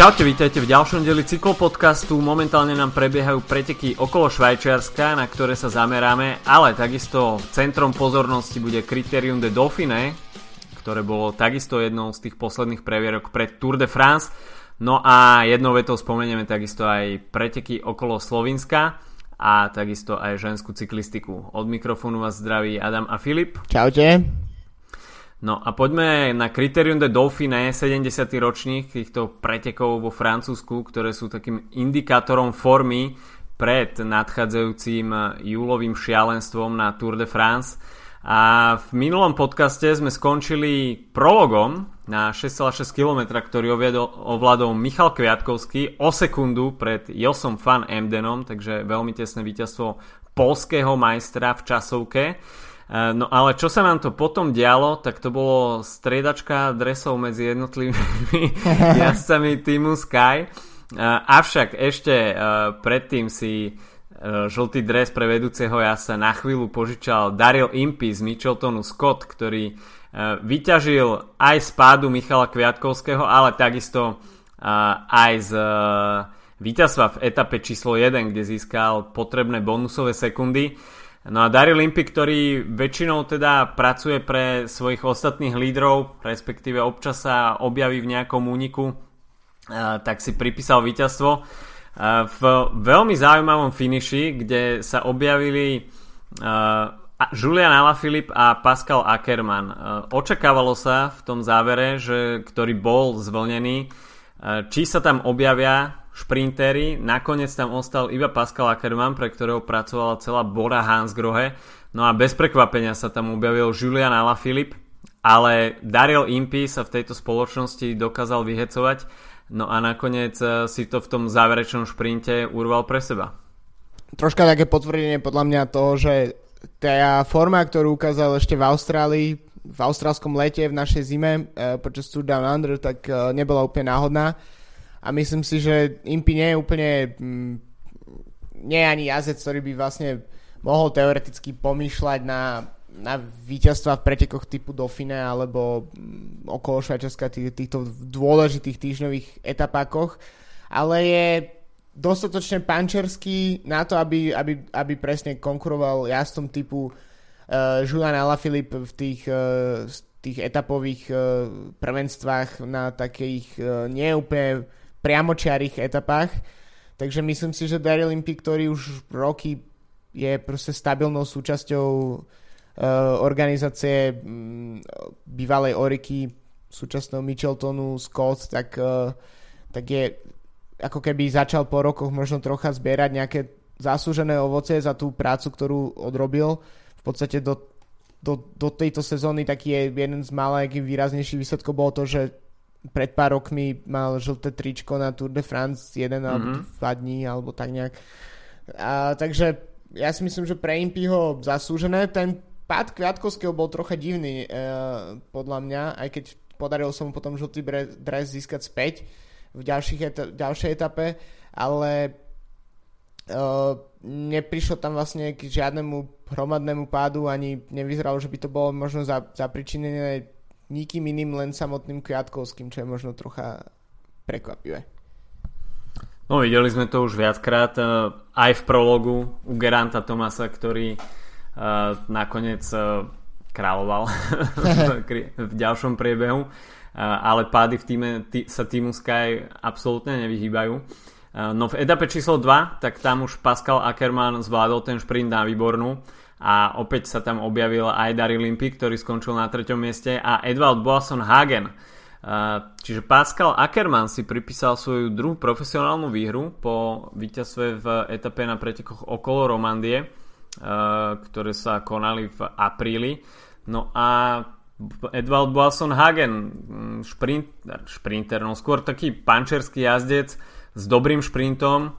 Čaute, vítajte v ďalšom deli cyklopodcastu. Momentálne nám prebiehajú preteky okolo Švajčiarska, na ktoré sa zameráme, ale takisto centrom pozornosti bude Criterium de Dauphine, ktoré bolo takisto jednou z tých posledných previerok pred Tour de France. No a jednou vetou spomenieme takisto aj preteky okolo Slovinska a takisto aj ženskú cyklistiku. Od mikrofónu vás zdraví Adam a Filip. Čaute. No a poďme na Criterium de Dauphine, 70. ročník týchto pretekov vo Francúzsku, ktoré sú takým indikátorom formy pred nadchádzajúcim júlovým šialenstvom na Tour de France. A v minulom podcaste sme skončili prologom na 6,6 km, ktorý ovládol Michal Kviatkovský o sekundu pred Josom Fan Emdenom, takže veľmi tesné víťazstvo polského majstra v časovke. Eh, no ale čo sa nám to potom dialo, tak to bolo striedačka dresov medzi jednotlivými jazdcami týmu Sky. Eh, avšak ešte eh, predtým si žltý dres pre vedúceho jazdca na chvíľu požičal Daryl Impy z Micheltonu Scott, ktorý vyťažil aj z pádu Michala Kviatkovského, ale takisto aj z víťazstva v etape číslo 1, kde získal potrebné bonusové sekundy. No a Daryl Limpy, ktorý väčšinou teda pracuje pre svojich ostatných lídrov, respektíve občas sa objaví v nejakom úniku, tak si pripísal víťazstvo v veľmi zaujímavom finiši, kde sa objavili Julian Alaphilippe a Pascal Ackermann. Očakávalo sa v tom závere, že, ktorý bol zvlnený, či sa tam objavia šprintery. Nakoniec tam ostal iba Pascal Ackermann, pre ktorého pracovala celá Bora Hansgrohe. No a bez prekvapenia sa tam objavil Julian Alaphilippe, ale Daryl Impey sa v tejto spoločnosti dokázal vyhecovať, no a nakoniec eh, si to v tom záverečnom šprinte urval pre seba. Troška také potvrdenie podľa mňa toho, že tá forma, ktorú ukázal ešte v Austrálii, v austrálskom lete, v našej zime eh, počas Tour Down Under, tak eh, nebola úplne náhodná a myslím si, že Impy nie je úplne mm, nie je ani jazec, ktorý by vlastne mohol teoreticky pomýšľať na, na víťazstva v pretekoch typu Dauphine alebo mm, okolo Švajčiarska tých, týchto dôležitých týždňových etapákoch, ale je dostatočne pančerský na to, aby, aby, aby presne konkuroval jazdom typu uh, Julian Alaphilippe v tých, uh, tých etapových uh, prvenstvách na takých uh, neúplne priamočiarých etapách. Takže myslím si, že Daryl Impey, ktorý už roky je proste stabilnou súčasťou uh, organizácie um, bývalej Oriky, súčasného Micheltonu, Scott, tak, uh, tak je ako keby začal po rokoch možno trocha zbierať nejaké zaslúžené ovoce za tú prácu, ktorú odrobil. V podstate do, do, do tejto sezóny taký je jeden z malých výraznejších výsledkov bolo to, že pred pár rokmi mal žlté tričko na Tour de France jeden mm-hmm. alebo mhm. dva dní alebo tak nejak. A, takže ja si myslím, že pre Impyho zaslúžené. Ten pád Kviatkovského bol trocha divný e, podľa mňa, aj keď podarilo sa mu potom žltý dres získať späť v ďalších eta- ďalšej etape, ale e, neprišlo tam vlastne k žiadnemu hromadnému pádu, ani nevyzeralo, že by to bolo možno zapričinené nikým iným, len samotným Kviatkovským, čo je možno trocha prekvapivé. No videli sme to už viackrát uh, aj v prologu u Geranta Tomasa, ktorý uh, nakoniec uh, kráľoval v ďalšom priebehu, ale pády v týme tý, sa týmu Sky absolútne nevyhýbajú. No v etape číslo 2, tak tam už Pascal Ackermann zvládol ten šprint na výbornú a opäť sa tam objavil aj Daryl Limpy, ktorý skončil na treťom mieste a Edvald Boasson Hagen. Čiže Pascal Ackermann si pripísal svoju druhú profesionálnu výhru po víťazstve v etape na pretekoch okolo Romandie, ktoré sa konali v apríli. No a Edvald Boasson Hagen, mm, šprint, šprinter, no skôr taký pančerský jazdec s dobrým šprintom,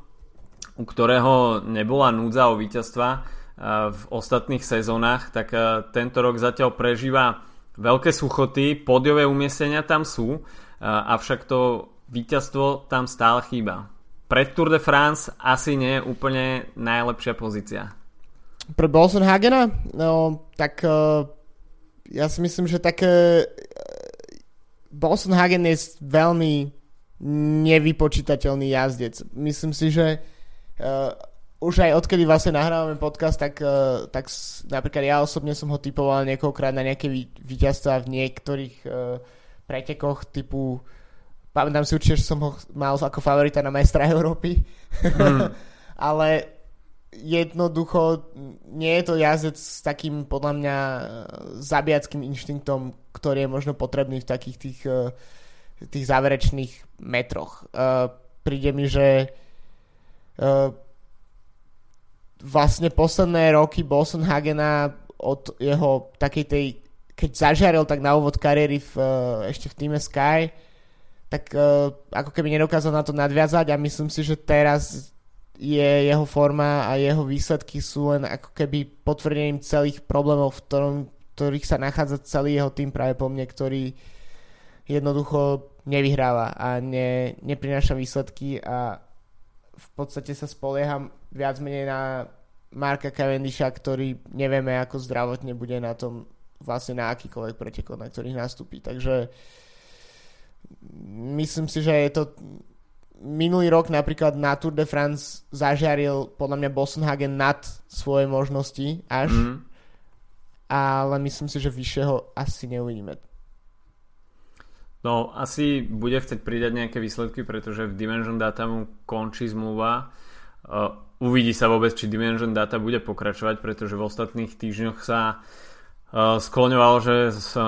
u ktorého nebola núdza o víťazstva, v ostatných sezónach, tak tento rok zatiaľ prežíva veľké suchoty, pódiové umiestnenia tam sú, avšak to víťazstvo tam stále chýba. Pred Tour de France asi nie je úplne najlepšia pozícia. Pre Bolsonhagena? No, tak uh, ja si myslím, že také uh, Bolsonhagen je veľmi nevypočítateľný jazdec. Myslím si, že uh, už aj odkedy vlastne nahrávame podcast, tak, uh, tak napríklad ja osobne som ho typoval niekoľkrát na nejaké víťazstva v niektorých uh, pretekoch typu pamätám si určite, že som ho mal ako favorita na majstra Európy. Mm. Ale jednoducho nie je to jazdec s takým podľa mňa zabijackým inštinktom, ktorý je možno potrebný v takých tých, eh, tých záverečných metroch. Eh, príde mi, že eh, vlastne posledné roky Bolson Hagena od jeho takej tej keď zažiaril tak na úvod kariéry v, ešte v týme Sky tak ako keby nedokázal na to nadviazať a myslím si, že teraz je jeho forma a jeho výsledky sú len ako keby potvrdením celých problémov, v ktorom, ktorých sa nachádza celý jeho tým práve po mne, ktorý jednoducho nevyhráva a ne, neprináša výsledky a v podstate sa spolieham viac menej na Marka Cavendisha, ktorý nevieme ako zdravotne bude na tom vlastne na akýkoľvek pretekov, na ktorých nastúpi. Takže myslím si, že je to minulý rok napríklad na Tour de France zažiaril podľa mňa Bossenhagen nad svoje možnosti až. Mm. Ale myslím si, že vyššieho asi neuvidíme. No, asi bude chcieť pridať nejaké výsledky, pretože v Dimension Data mu končí zmluva. Uh, uvidí sa vôbec, či Dimension Data bude pokračovať, pretože v ostatných týždňoch sa Uh, skloňoval, že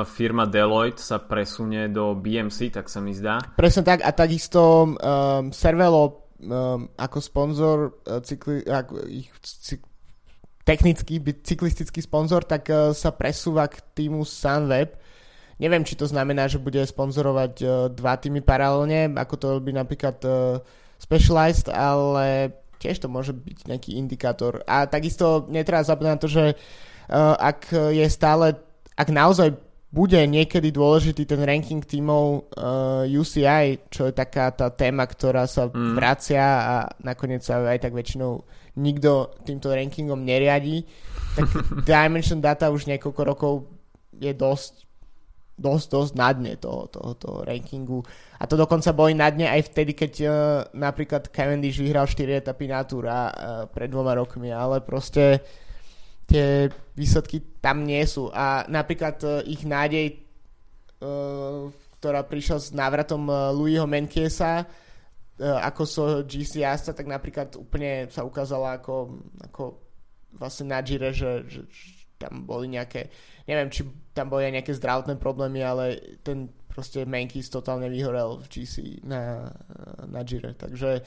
firma Deloitte sa presunie do BMC, tak sa mi zdá. Presne tak a takisto um, Cervelo um, ako sponzor uh, cykli, ako ich cyk, technický cyklistický sponzor, tak uh, sa presúva k týmu Sunweb. Neviem, či to znamená, že bude sponzorovať uh, dva týmy paralelne, ako to robí napríklad uh, Specialized, ale tiež to môže byť nejaký indikátor. A takisto netreba zabúdať na to, že uh, ak je stále, ak naozaj bude niekedy dôležitý ten ranking tímov uh, eh, UCI, čo je taká tá téma, ktorá sa mm. vracia a nakoniec sa aj tak väčšinou nikto týmto rankingom neriadí, tak Dimension Data už niekoľko rokov je dosť dosť, dosť na dne toho, toho, toho rankingu. A to dokonca boli na dne aj vtedy, keď uh, napríklad Cavendish vyhral 4 etapy na Tour uh, pred dvoma rokmi, ale proste tie výsledky tam nie sú. A napríklad uh, ich nádej, uh, ktorá prišla s návratom uh, Louisho Menkiesa uh, ako so GC jazda, tak napríklad úplne sa ukázala ako, ako vlastne na Gire, že, že tam boli nejaké, neviem, či tam boli aj nejaké zdravotné problémy, ale ten proste Menkis totálne vyhorel v GC na, na Gire. Takže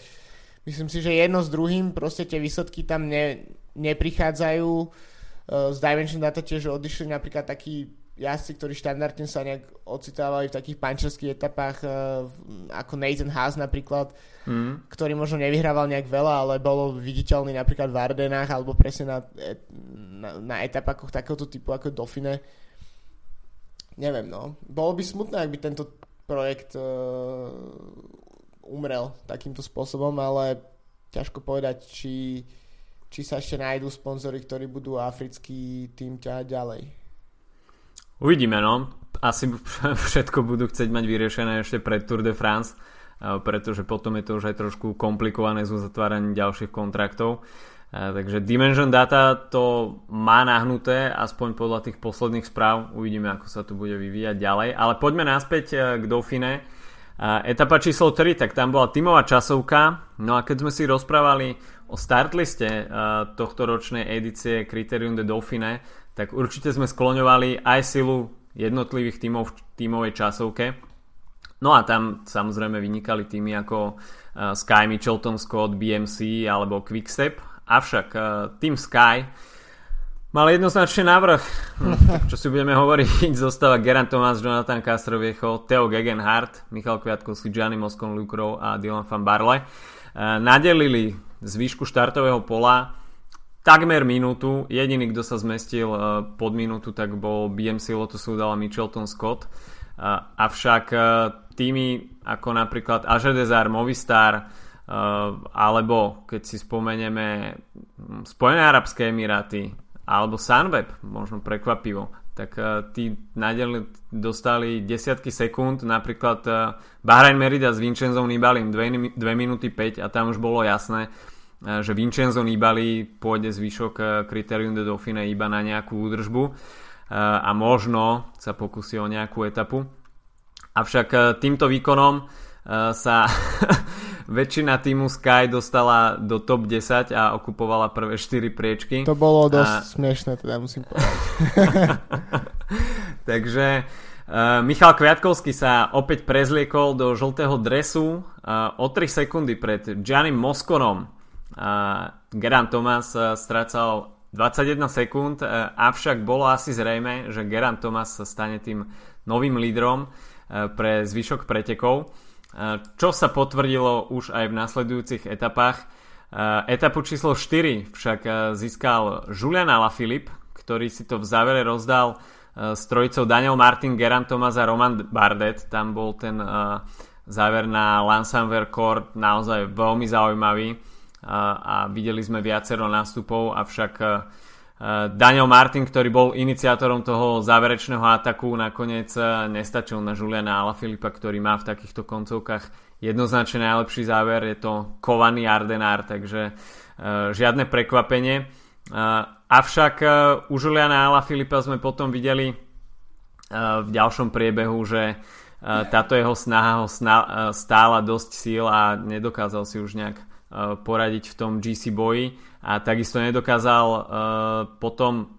myslím si, že jedno s druhým, proste tie výsledky tam ne, neprichádzajú. Eh, z Dimension Data tiež odišli napríklad takí jazdci, ktorí štandardne sa nejak ocitávali v takých pančerských etapách uh, ako Nathan Haas napríklad, mm. ktorý možno nevyhrával nejak veľa, ale bolo viditeľný napríklad v Ardenách alebo presne na, na, na etapách takéhoto typu ako Dauphine. Neviem, no. Bolo by smutné, ak by tento projekt uh, umrel takýmto spôsobom, ale ťažko povedať, či či sa ešte nájdú sponzory, ktorí budú africký tým ťahať ďalej. Uvidíme, no. Asi všetko budú chcieť mať vyriešené ešte pred Tour de France, eh, pretože potom je to už aj trošku komplikované s uzatváraním ďalších kontraktov. Eh, takže Dimension Data to má nahnuté, aspoň podľa tých posledných správ. Uvidíme, ako sa to bude vyvíjať ďalej. Ale poďme naspäť eh, k Dauphine. Etapa číslo 3, tak tam bola tímová časovka. No a keď sme si rozprávali o startliste tohto ročnej edície Criterium de Dauphine, tak určite sme skloňovali aj silu jednotlivých tímov v tímovej časovke. No a tam samozrejme vynikali týmy ako uh, Sky, Mitchelton, Scott, BMC alebo Quickstep. Avšak uh, tým Sky mal jednoznačne návrh, čo si budeme hovoriť, zostáva Geraint Thomas, Jonathan Castroviecho, Theo Gegenhardt, Michal Kviatkovský, Gianni Moscon, Luke Rowe a Dylan van Barle. Nadelili z výšku štartového pola takmer minútu. Jediný, kto sa zmestil eh, pod minútu, tak bol BMC Lotus Udala Mitchelton Scott. Eh, avšak eh, týmy ako napríklad Ažedezar, Movistar alebo keď si spomenieme hm, Spojené Arabské Emiráty alebo Sunweb, možno prekvapivo, tak tí nadel dostali desiatky sekúnd, napríklad Bahrain Merida s Vincenzom Nibalim 2, 2 minúty 5 a tam už bolo jasné, že Vincenzo Nibali pôjde zvyšok uh, Criterium de Dauphine iba na nejakú údržbu uh, a možno sa pokusí o nejakú etapu. Avšak týmto výkonom sa väčšina týmu Sky dostala do top 10 a okupovala prvé 4 priečky. To bolo dosť a... smiešné, teda musím povedať. Takže uh, Michal Kviatkovský sa opäť prezliekol do žltého dresu uh, o 3 sekundy pred Giannim Moskonom. Geran Thomas uh, strácal 21 sekúnd, uh, avšak bolo asi zrejme, že Geran Thomas sa stane tým novým lídrom uh, pre zvyšok pretekov čo sa potvrdilo už aj v nasledujúcich etapách. Etapu číslo 4 však získal Julian Alaphilippe, ktorý si to v závere rozdal s trojicou Daniel Martin, Geran Thomas a Roman Bardet. Tam bol ten záver na Lansanver Court naozaj veľmi zaujímavý a videli sme viacero nástupov, avšak Eh, Daniel Martin, ktorý bol iniciátorom toho záverečného ataku, nakoniec eh, nestačil na Juliana Alaphilippa, ktorý má v takýchto koncovkách jednoznačne najlepší záver. Je to kovaný Ardenár, takže žiadne prekvapenie. Avšak u Juliana Alaphilippa sme potom videli v ďalšom priebehu, že táto jeho snaha ho stála dosť síl a nedokázal si už nejak poradiť v tom GC boji a takisto nedokázal uh, potom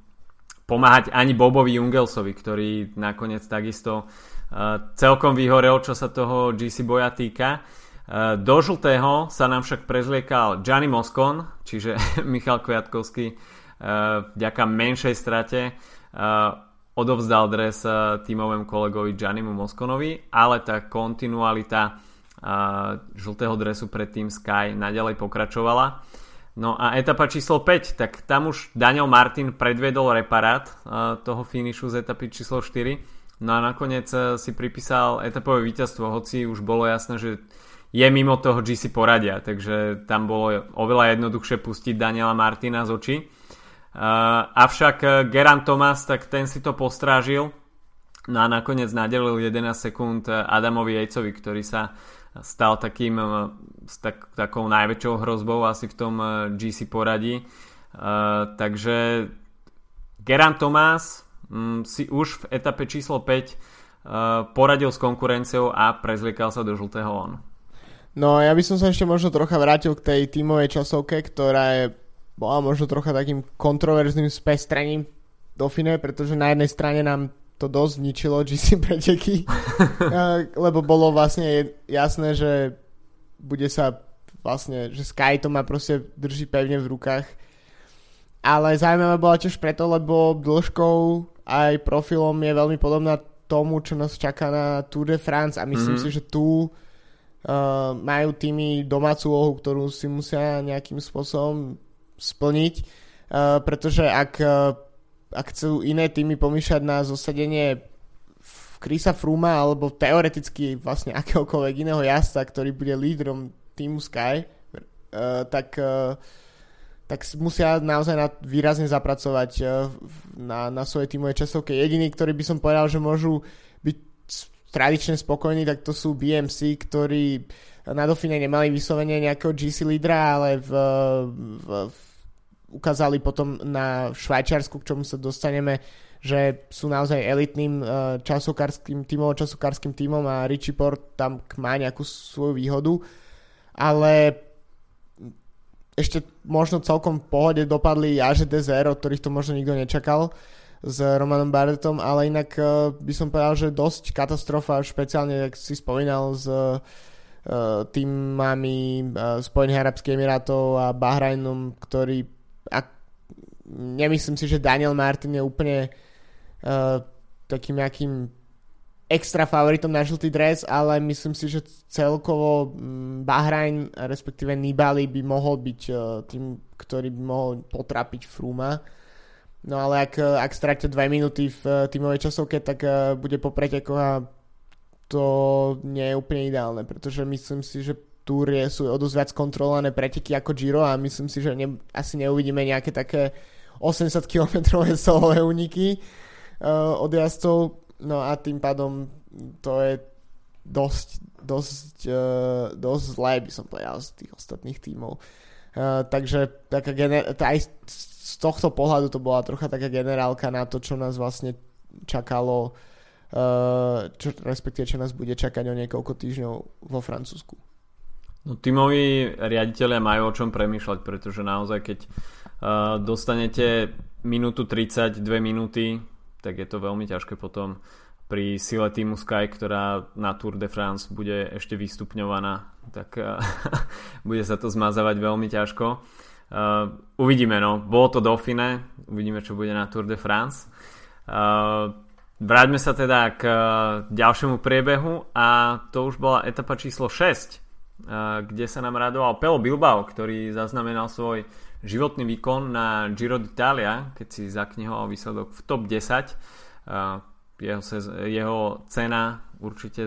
pomáhať ani Bobovi Jungelsovi, ktorý nakoniec takisto uh, celkom vyhorel, čo sa toho GC boja týka. Do žltého sa nám však prezliekal Gianni Moscon, čiže Michal Kviatkovský vďaka menšej strate odovzdal dres tímovému kolegovi Giannimu Moskonovi, ale tá kontinualita žltého dresu pred tým Sky nadalej pokračovala. No a etapa číslo 5, tak tam už Daniel Martin predvedol reparát uh, toho finišu z etapy číslo 4. No a nakoniec uh, si pripísal etapové víťazstvo, hoci už bolo jasné, že je mimo toho GC poradia, takže tam bolo oveľa jednoduchšie pustiť Daniela Martina z očí. Uh, avšak Geran Thomas, tak ten si to postrážil no a nakoniec nadelil 11 sekúnd Adamovi Jejcovi, ktorý sa stal takým s tak, takou najväčšou hrozbou asi v tom eh, GC poradí. Uh, takže Geran Tomás um, si už v etape číslo 5 uh, eh, poradil s konkurenciou a prezliekal sa do žltého on. No ja by som sa ešte možno trocha vrátil k tej tímovej časovke, ktorá je bola možno trocha takým kontroverzným spestrením Dauphine, pretože na jednej strane nám to dosť zničilo GC preteky, lebo bolo vlastne jasné, že bude sa vlastne, že Sky to má proste drží pevne v rukách. Ale zaujímavé bola tiež preto, lebo dĺžkou aj profilom je veľmi podobná tomu, čo nás čaká na Tour de France a myslím mm-hmm. si, že tu uh, majú tými domácu úlohu, ktorú si musia nejakým spôsobom splniť, uh, pretože ak, uh, ak chcú iné týmy pomýšľať na zosadenie Krisa Fruma alebo teoreticky vlastne akéhokoľvek iného jazda, ktorý bude lídrom týmu Sky, uh, tak, uh, tak musia naozaj na, výrazne zapracovať uh, na, na svoje tímové časovke. Jediný, ktorý by som povedal, že môžu byť tradične spokojní, tak to sú BMC, ktorí na Dauphine nemali vyslovene nejakého GC lídra, ale v, v, v, ukázali potom na Švajčiarsku, k čomu sa dostaneme, že sú naozaj elitným uh, časokárským tímom, časokárským tímom a Richie Port tam má nejakú svoju výhodu, ale ešte možno celkom v pohode dopadli AŽD Zero, ktorých to možno nikto nečakal s Romanom Barrettom, ale inak uh, by som povedal, že dosť katastrofa, špeciálne, ak si spomínal s uh, týmami Spojených Arabských Emirátov a Bahrajnom, ktorí ak, nemyslím si, že Daniel Martin je úplne uh, takým nejakým extra favoritom na žltý dres, ale myslím si, že celkovo mm, Bahrajn, respektíve Nibali by mohol byť uh, tým, ktorý by mohol potrapiť Fruma. No ale ak, ak stráte 2 minúty v tímovej časovke, tak bude po pretekoch a to nie je úplne ideálne, pretože myslím si, že Tour sú o dosť viac kontrolované preteky ako Giro a myslím si, že ne, asi neuvidíme nejaké také 80 km solové úniky uh, od jazdcov, no a tým pádom to je dosť, dosť, uh, dosť zlé, by som povedal, z tých ostatných tímov. Uh, takže taká gener- aj z tohto pohľadu to bola trocha taká generálka na to, čo nás vlastne čakalo, uh, čo, respektíve čo nás bude čakať o niekoľko týždňov vo Francúzsku. No, tímoví riaditeľia majú o čom premýšľať, pretože naozaj keď uh, dostanete minútu 32 minúty, tak je to veľmi ťažké potom pri sile týmu Sky, ktorá na Tour de France bude ešte vystupňovaná, tak uh, bude sa to zmazávať veľmi ťažko. Uh, uvidíme, no. Bolo to Dauphine, uvidíme, čo bude na Tour de France. Uh, vráťme sa teda k uh, ďalšiemu priebehu a to už bola etapa číslo 6 kde sa nám radoval Pelo Bilbao, ktorý zaznamenal svoj životný výkon na Giro d'Italia, keď si zaknihoval výsledok v top 10. Jeho, jeho cena určite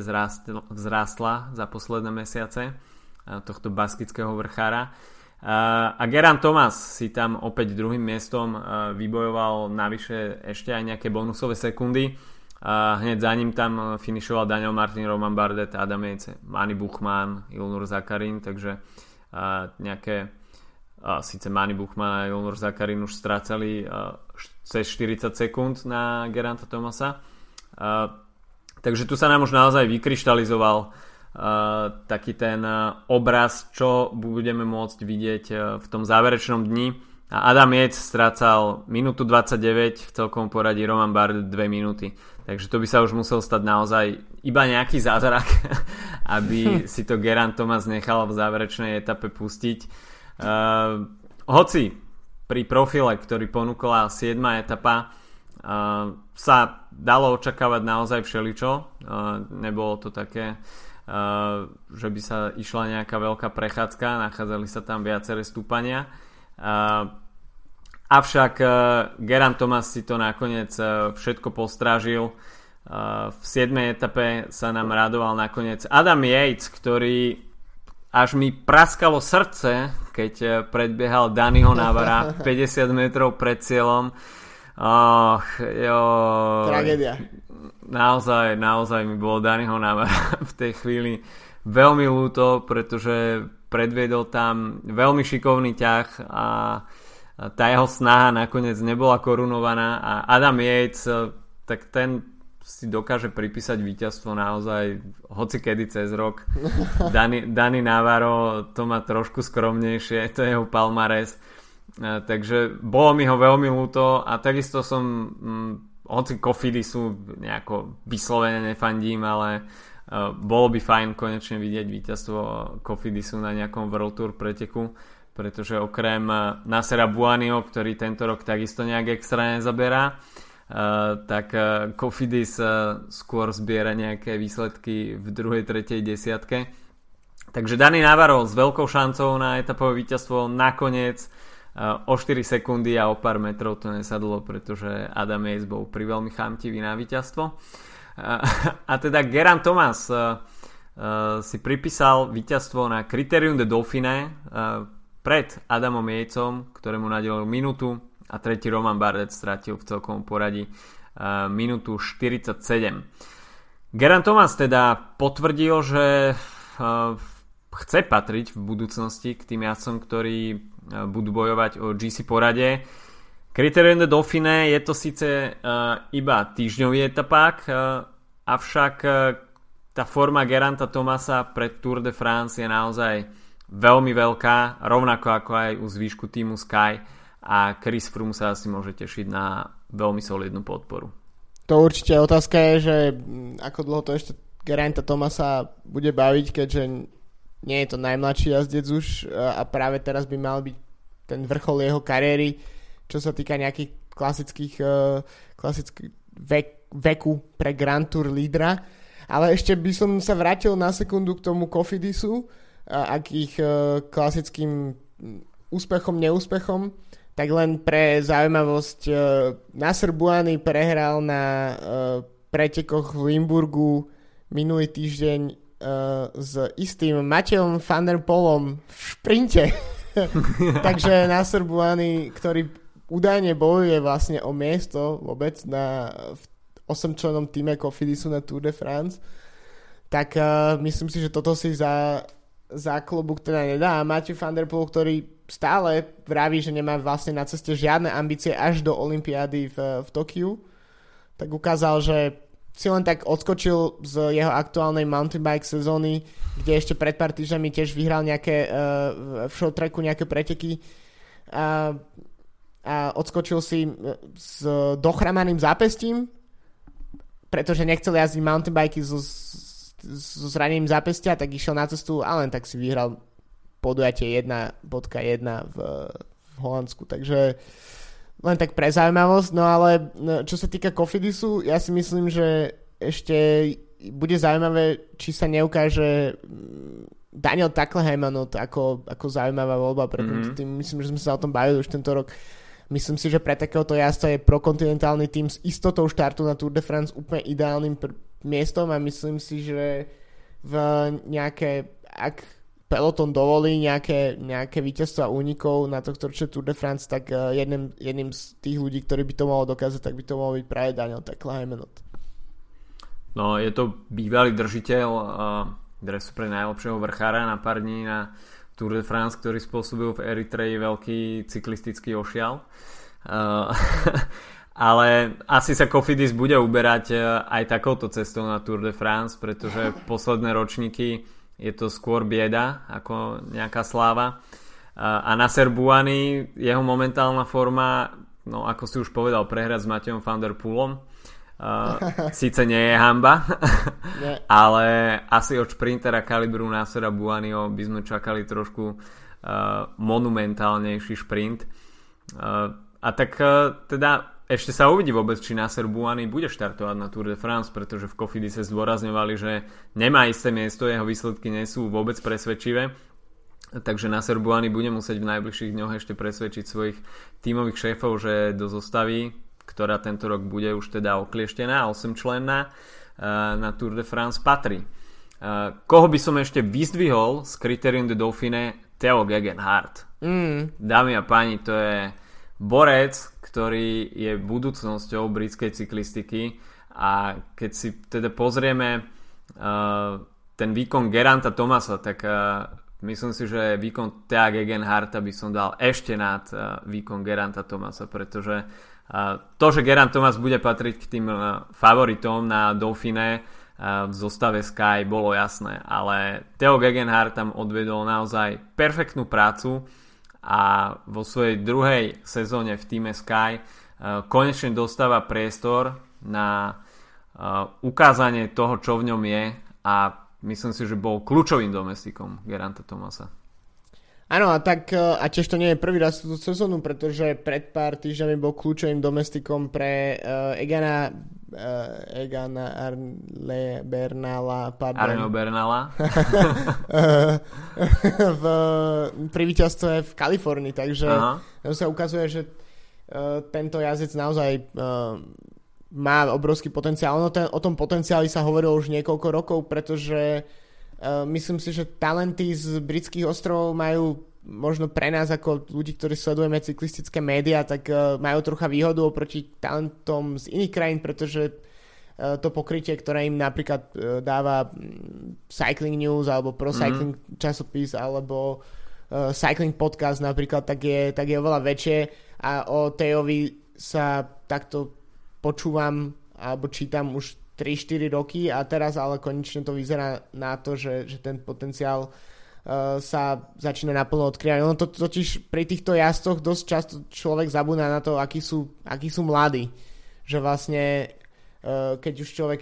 vzrástla za posledné mesiace tohto baskického vrchára. A Geran Thomas si tam opäť druhým miestom vybojoval navyše ešte aj nejaké bonusové sekundy a hneď za ním tam finišoval Daniel Martin, Roman Bardet, Adam Jejce, Mani Buchman, Ilnur Zakarin, takže a, nejaké a, síce Mani Buchman a Ilnur Zakarin už strácali cez 40 sekúnd na Geranta Tomasa. A, takže tu sa nám už naozaj vykryštalizoval a, taký ten obraz, čo budeme môcť vidieť v tom záverečnom dni. A Adam Jec strácal minútu 29, v celkom poradí Roman Bardet 2 minúty. Takže to by sa už musel stať naozaj iba nejaký zázrak, aby si to Geran Thomas nechal v záverečnej etape pustiť. Uh, hoci pri profile, ktorý ponúkla 7. etapa, uh, sa dalo očakávať naozaj všeličo. Uh, nebolo to také, uh, že by sa išla nejaká veľká prechádzka, nachádzali sa tam viaceré stúpania. Uh, Avšak uh, Geran Thomas si to nakoniec uh, všetko postrážil. Uh, v 7. etape sa nám radoval nakoniec Adam Yates, ktorý až mi praskalo srdce, keď predbiehal Daniho Navara 50 metrov pred cieľom. Och, jo, Tragédia. Naozaj, naozaj mi bolo Daniho Navara v tej chvíli veľmi ľúto, pretože predviedol tam veľmi šikovný ťah a tá jeho snaha nakoniec nebola korunovaná a Adam Yates, eh, tak ten si dokáže pripísať víťazstvo naozaj hoci kedy cez rok. Dani, Dani Navarro to má trošku skromnejšie, to je jeho palmares. Eh, takže bolo mi ho veľmi ľúto a takisto som, hm, hoci Kofidy sú nejako vyslovene nefandím, ale uh, bolo by fajn konečne vidieť víťazstvo Kofidy sú na nejakom World Tour preteku pretože okrem eh, Nasera Buanio, ktorý tento rok takisto nejak extra nezaberá, Uh, tak uh, Kofidis skôr zbiera nejaké výsledky v druhej, tretej desiatke. Takže Dani Navarro s veľkou šancou na etapové víťazstvo nakoniec o 4 sekundy a o pár metrov to nesadlo, pretože Adam Yates bol pri veľmi chamtivý na víťazstvo. A teda Geran Thomas si pripísal víťazstvo na Criterium de Dauphine pred Adamom Jejcom, ktorému nadelil minútu a tretí Roman Bardet stratil v celkom poradí uh, minútu 47. Geran Thomas teda potvrdil, že uh, chce patriť v budúcnosti k tým jazdcom, ktorí uh, budú bojovať o GC porade. Criterium de Dauphine je to síce iba týždňový etapák, avšak tá forma Geranta Tomasa pred Tour de France je naozaj veľmi veľká, rovnako ako aj u zvýšku týmu Sky a Chris Froome sa asi môže tešiť na veľmi solidnú podporu. To určite otázka je, že mm, ako dlho to ešte Geraint Tomasa bude baviť, keďže nie je to najmladší jazdec už a práve teraz by mal byť ten vrchol jeho kariéry, čo sa týka nejakých klasických, e, klasických vek, veku pre Grand Tour lídra. Ale ešte by som sa vrátil na sekundu k tomu Kofidisu, ak ich e, klasickým úspechom, neúspechom, tak len pre zaujímavosť e, Nasser Buany prehral na e, pretekoch v Limburgu minulý týždeň s istým Matejom van der Polom v šprinte. Takže Nasser Buany, ktorý údajne bojuje vlastne o miesto vôbec na, v 8 členom týme Cofidisu na Tour de France, tak uh, myslím si, že toto si za, za klubuk teda nedá. A Matthew van der Poel, ktorý stále vraví, že nemá vlastne na ceste žiadne ambície až do Olympiády v, v Tokiu, tak ukázal, že si len tak odskočil z jeho aktuálnej mountain bike sezóny, kde ešte pred pár týždňami tiež vyhral nejaké uh, v show tracku nejaké preteky a, a odskočil si s dochramaným zápestím, pretože nechcel jazdiť mountain bike so, so zranením zápestia, tak išiel na cestu a len tak si vyhral podujatie 1.1 v, v Holandsku. Takže len tak pre zaujímavosť, no ale no, čo sa týka Kofidisu, ja si myslím, že ešte bude zaujímavé, či sa neukáže mm, Daniel Tacklehemanot ako, ako zaujímavá voľba pre mm-hmm. tým. Myslím, že sme sa o tom bavili už tento rok. Myslím si, že pre takéhoto jazda je prokontinentálny tým s istotou štartu na Tour de France úplne ideálnym pr- miestom a myslím si, že v nejaké, ak peloton dovolí nejaké, nejaké víťazstva únikov na tohto ročné Tour de France, tak uh, jedným, jedným z tých ľudí, ktorí by to mohol dokázať, tak by to mohol byť práve Daniel Tekla-Hemenot. No, je to bývalý držiteľ uh, dresu pre najlepšieho vrchára na pár dní na Tour de France, ktorý spôsobil v Eritreji veľký cyklistický ošial. Uh, ale asi sa Kofidis bude uberať aj takouto cestou na Tour de France, pretože posledné ročníky je to skôr bieda ako nejaká sláva. A na Serbuani jeho momentálna forma, no ako si už povedal, prehrať s Matejom van der Poolom. Uh, síce nie je hamba, nie. ale asi od šprintera kalibru Nasera Buanio by sme čakali trošku uh, monumentálnejší šprint. Uh, a tak uh, teda ešte sa uvidí vôbec, či Nasser Buany bude štartovať na Tour de France, pretože v Kofidi sa zdôrazňovali, že nemá isté miesto, jeho výsledky nie sú vôbec presvedčivé. Takže Nasser Buany bude musieť v najbližších dňoch ešte presvedčiť svojich tímových šéfov, že do zostavy, ktorá tento rok bude už teda oklieštená, 8 členná, eh, na Tour de France patrí. Eh, koho by som ešte vyzdvihol z Criterium de Dauphine? Theo Gegenhardt. Mm. Dámy a páni, to je borec, ktorý je budúcnosťou britskej cyklistiky a keď si teda pozrieme uh, ten výkon Geranta Tomasa, tak uh, myslím si, že výkon Thea Gegenharta by som dal ešte nad uh, výkon Geranta Tomasa, pretože to, že Gerant Thomas bude patriť k tým favoritom na Dauphine v zostave Sky bolo jasné, ale Theo Gegenhardt tam odvedol naozaj perfektnú prácu a vo svojej druhej sezóne v týme Sky uh, konečne dostáva priestor na uh, ukázanie toho, čo v ňom je a myslím si, že bol kľúčovým domestikom Geranta Tomasa. Áno, a tak e, a tiež to nie je prvý raz túto sezónu, pretože pred pár týždňami bol kľúčovým domestikom pre uh, Egana uh, Egana Arle Bernala pardon. Arno Bernala v, pri víťazstve v Kalifornii, takže Aha. sa ukazuje, že uh, tento jazdec naozaj uh, má obrovský potenciál. Ono ten, o tom potenciáli sa hovorilo už niekoľko rokov, pretože Eh, myslím si, že talenty z britských ostrovov majú možno pre nás ako ľudí, ktorí sledujeme cyklistické médiá, tak uh, majú trocha výhodu oproti talentom z iných krajín, pretože uh, to pokrytie, ktoré im napríklad dáva mm, Cycling News alebo Pro mhm. Cycling mm-hmm. časopis alebo Cycling Podcast napríklad, tak je, tak je oveľa väčšie a o Tejovi sa takto počúvam alebo čítam už 3-4 roky a teraz ale konečne to vyzerá na to, že, že ten potenciál uh, sa začína naplno odkrývať. Ono to totiž pri týchto jazdcoch dosť často človek zabúda na to, akí sú, akí sú mladí. Že vlastne uh, keď už človek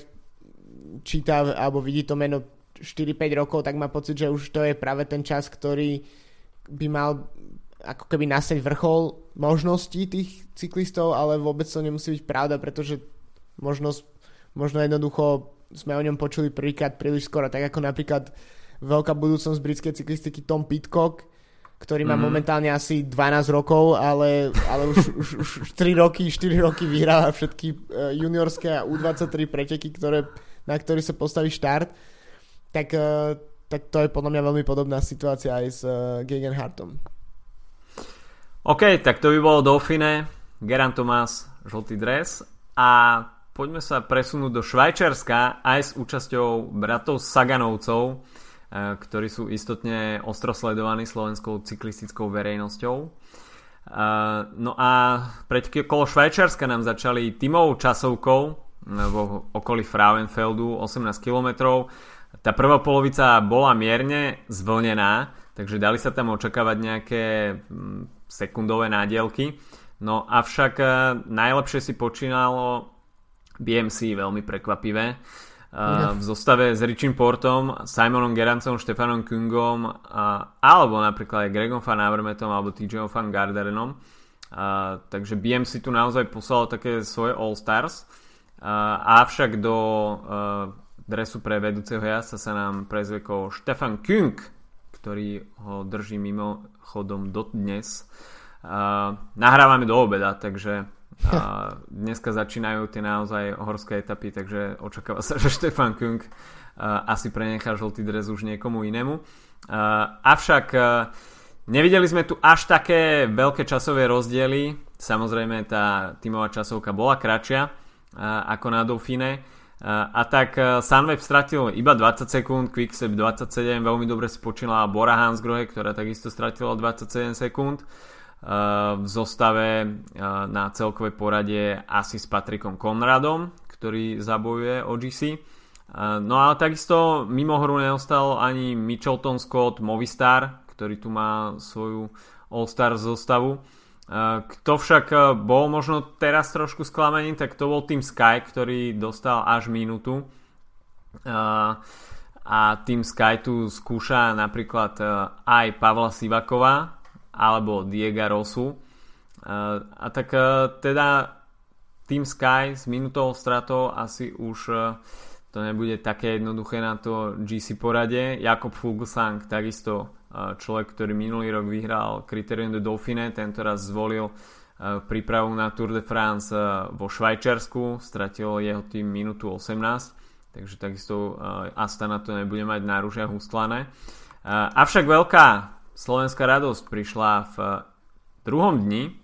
číta alebo vidí to meno 4-5 rokov, tak má pocit, že už to je práve ten čas, ktorý by mal ako keby nasať vrchol možností tých cyklistov, ale vôbec to nemusí byť pravda, pretože možnosť možno jednoducho sme o ňom počuli prvýkrát príliš skoro, tak ako napríklad veľká budúcnosť britskej cyklistiky Tom Pitcock, ktorý má mm. momentálne asi 12 rokov, ale, ale už, už, už 3 roky, 4 roky vyhráva všetky e, juniorské a U23 preteky, ktoré, na ktorý sa postaví štart. Tak, e, tak to je podľa mňa veľmi podobná situácia aj s uh, Gegenhartom. OK, tak to by bolo Dauphine. Geran Thomas, žltý dres a poďme sa presunúť do Švajčiarska aj s účasťou bratov Saganovcov, e, ktorí sú istotne ostro slovenskou cyklistickou verejnosťou. E, no a pred kolo Švajčiarska nám začali tímovou časovkou vo okolí Frauenfeldu 18 km. Tá prvá polovica bola mierne zvlnená, takže dali sa tam očakávať nejaké mm, sekundové nádielky. No avšak e, najlepšie si počínalo BMC, veľmi prekvapivé. Uh, v zostave s Richim Portom, Simonom Gerancom, Stefanom Kungom uh, alebo napríklad aj Gregom Van Avermetom alebo TJom Van Garderenom. Uh, takže BMC tu naozaj poslalo také svoje All-Stars. Uh, avšak do uh, dresu pre vedúceho jazdca sa nám prezvekol Štefan Kung, ktorý ho drží mimo chodom dodnes. Uh, nahrávame do obeda, takže uh, dneska začínajú tie naozaj horské etapy, takže očakáva sa, že Štefan Kung uh, asi prenechá žltý dres už niekomu inému. Uh, avšak uh, nevideli sme tu až také veľké časové rozdiely. Samozrejme tá tímová časovka bola kratšia ako na Dauphine a tak e, Sunweb stratil iba 20 sekúnd, Quickstep 27, veľmi dobre spočila Bora Hansgrohe, ktorá takisto stratila 27 sekúnd. V zostave e, na celkovej porade asi s Patrikom Konradom, ktorý zabojuje OGC. No ale takisto mimo hru neostal ani Mitchelton Scott Movistar, ktorý tu má svoju All-Star zostavu. Kto však bol možno teraz trošku sklamený, tak to bol Team Sky, ktorý dostal až minútu. A Team Sky tu skúša napríklad aj Pavla Sivakova alebo Diego Rosu. A tak e, teda Team Sky s minutovou stratou asi už to nebude také jednoduché na to GC porade. Jakob Fuglsang takisto človek, ktorý minulý rok vyhral Criterium de Dauphine, tento raz zvolil prípravu na Tour de France vo Švajčiarsku, stratil jeho tým minútu 18, takže takisto Astana to nebude mať na rúžiach ustlané. Avšak veľká slovenská radosť prišla v druhom dni,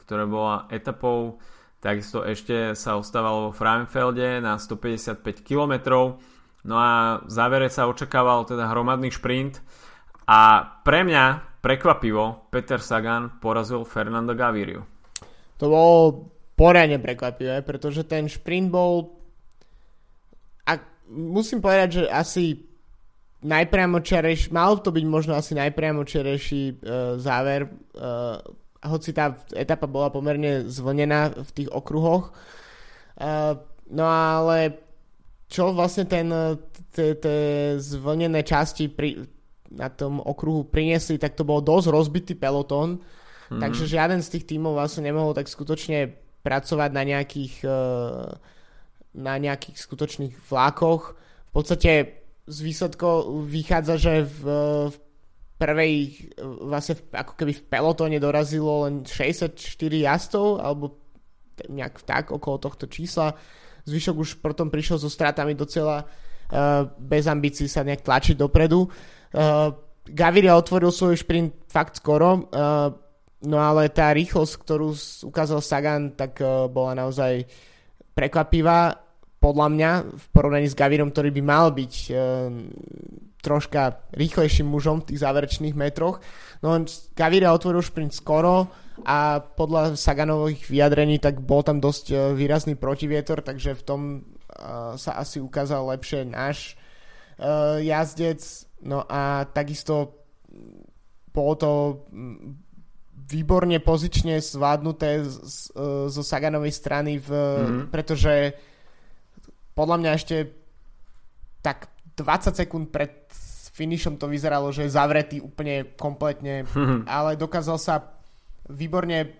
ktorá bola etapou takisto ešte sa ostávalo vo Frauenfelde na 155 km. No a v závere sa očakával teda hromadný šprint, a pre mňa prekvapivo Peter Sagan porazil Fernando Gaviriu. To bolo poriadne prekvapivé, pretože ten šprint bol a musím povedať, že asi najpriamočiarejší, mal to byť možno asi najpriamočiarejší uh, záver, uh, hoci tá etapa bola pomerne zvlnená v tých okruhoch. Uh, no ale čo vlastne ten, tie zvlnené časti pri, na tom okruhu priniesli, tak to bol dosť rozbitý peloton, mm. takže žiaden z tých tímov vlastne nemohol tak skutočne pracovať na nejakých uh, na nejakých skutočných vlákoch. V podstate z výsledkov vychádza, že v, v prvej vlastne v, ako keby v pelotóne dorazilo len 64 jazdov alebo nejak tak okolo tohto čísla. Zvyšok už potom prišiel so stratami docela uh, bez ambícií sa nejak tlačiť dopredu. Uh, Gaviria otvoril svoj šprint fakt skoro, uh, no ale tá rýchlosť, ktorú ukázal Sagan, tak bola naozaj prekvapivá podľa mňa v porovnaní s Gavirom, ktorý by mal byť uh, troška rýchlejším mužom v tých záverečných metroch. No len Gaviria otvoril šprint skoro a podľa Saganových vyjadrení tak bol tam dosť uh, výrazný protivietor, takže v tom uh, sa asi ukázal lepšie náš uh, jazdec No a takisto bolo to výborne pozične zvládnuté z, z, zo Saganovej strany, v, mm-hmm. pretože podľa mňa ešte tak 20 sekúnd pred finišom to vyzeralo, že je zavretý úplne kompletne, mm-hmm. ale dokázal sa výborne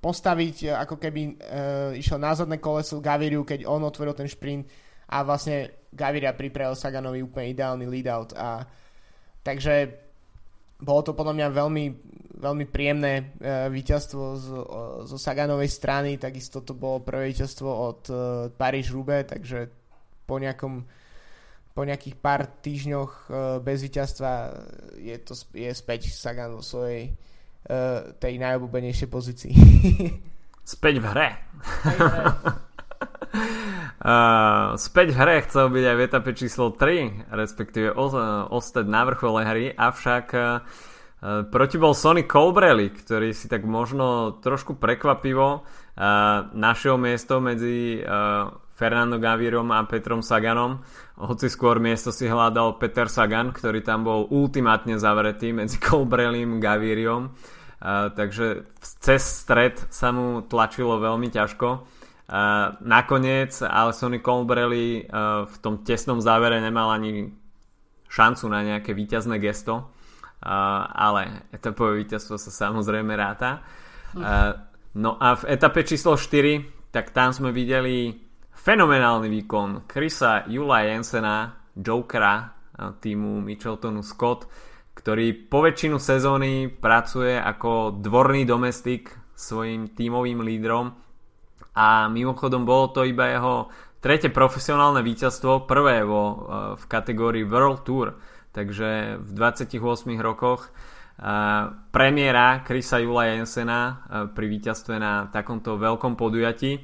postaviť, ako keby e, išiel na zadné koleso Gaviriu, keď on otvoril ten šprint a vlastne Gaviria pripravil Saganovi úplne ideálny lead-out a takže bolo to podľa mňa veľmi, veľmi príjemné e, víťazstvo zo, zo Saganovej strany, takisto to bolo prvé víťazstvo od e, Paríž-Roubaix, takže po nejakom po nejakých pár týždňoch e, bez víťazstva je, to, je späť Sagan vo svojej tej najobľúbenejšej pozícii. Späť v hre. Uh, späť v hre chcel byť aj v etape číslo 3, respektíve ostať na vrchole hry, avšak uh, proti bol Sonny Colbrelli, ktorý si tak možno trošku prekvapivo uh, našiel miesto medzi uh, Fernando Gavirom a Petrom Saganom. Hoci skôr miesto si hľadal Peter Sagan, ktorý tam bol ultimátne zavretý medzi Colbrellim a Gaviriom. Takže cez stred sa mu tlačilo veľmi ťažko. Nakoniec ale Sonny Colbrelli v tom tesnom závere nemal ani šancu na nejaké víťazné gesto, ale etapové víťazstvo sa samozrejme ráta. Uh, no a v etape číslo 4 tak tam sme videli fenomenálny výkon Chrisa Jula Jensena, Jokera týmu Micheltonu Scott, ktorý po väčšinu sezóny pracuje ako dvorný domestik svojim tímovým lídrom. A mimochodom bolo to iba jeho tretie profesionálne víťazstvo, prvé vo, v kategórii World Tour, takže v 28 rokoch premiéra Krisa Jula Jensena pri víťazstve na takomto veľkom podujatí.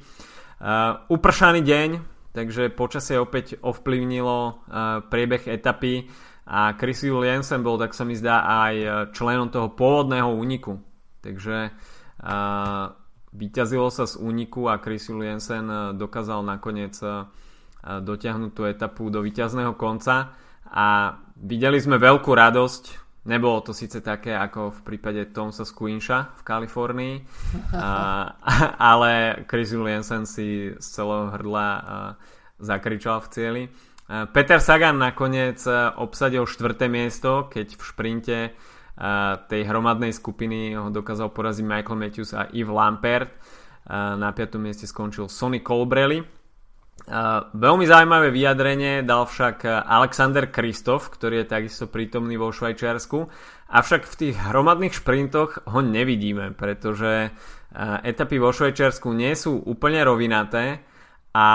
Upršaný deň, takže počasie opäť ovplyvnilo priebeh etapy a Chris Jul Jensen bol, tak sa mi zdá, aj členom toho pôvodného úniku. Takže Vyťazilo sa z úniku a Chris Jensen eh, dokázal nakoniec dotiahnuť tú etapu do vyťazného konca a videli sme veľkú radosť Nebolo to síce také ako v prípade Tomsa Squinsha v Kalifornii, a, ale Chris Jensen si z celého hrdla eh, zakričal v cieli. Peter Sagan nakoniec obsadil štvrté miesto, keď v šprinte tej hromadnej skupiny ho dokázal poraziť Michael Matthews a Yves Lampert. Na 5. mieste skončil Sonny Colbrelli. Veľmi zaujímavé vyjadrenie dal však Alexander Kristof, ktorý je takisto prítomný vo Švajčiarsku. Avšak v tých hromadných šprintoch ho nevidíme, pretože etapy vo Švajčiarsku nie sú úplne rovinaté a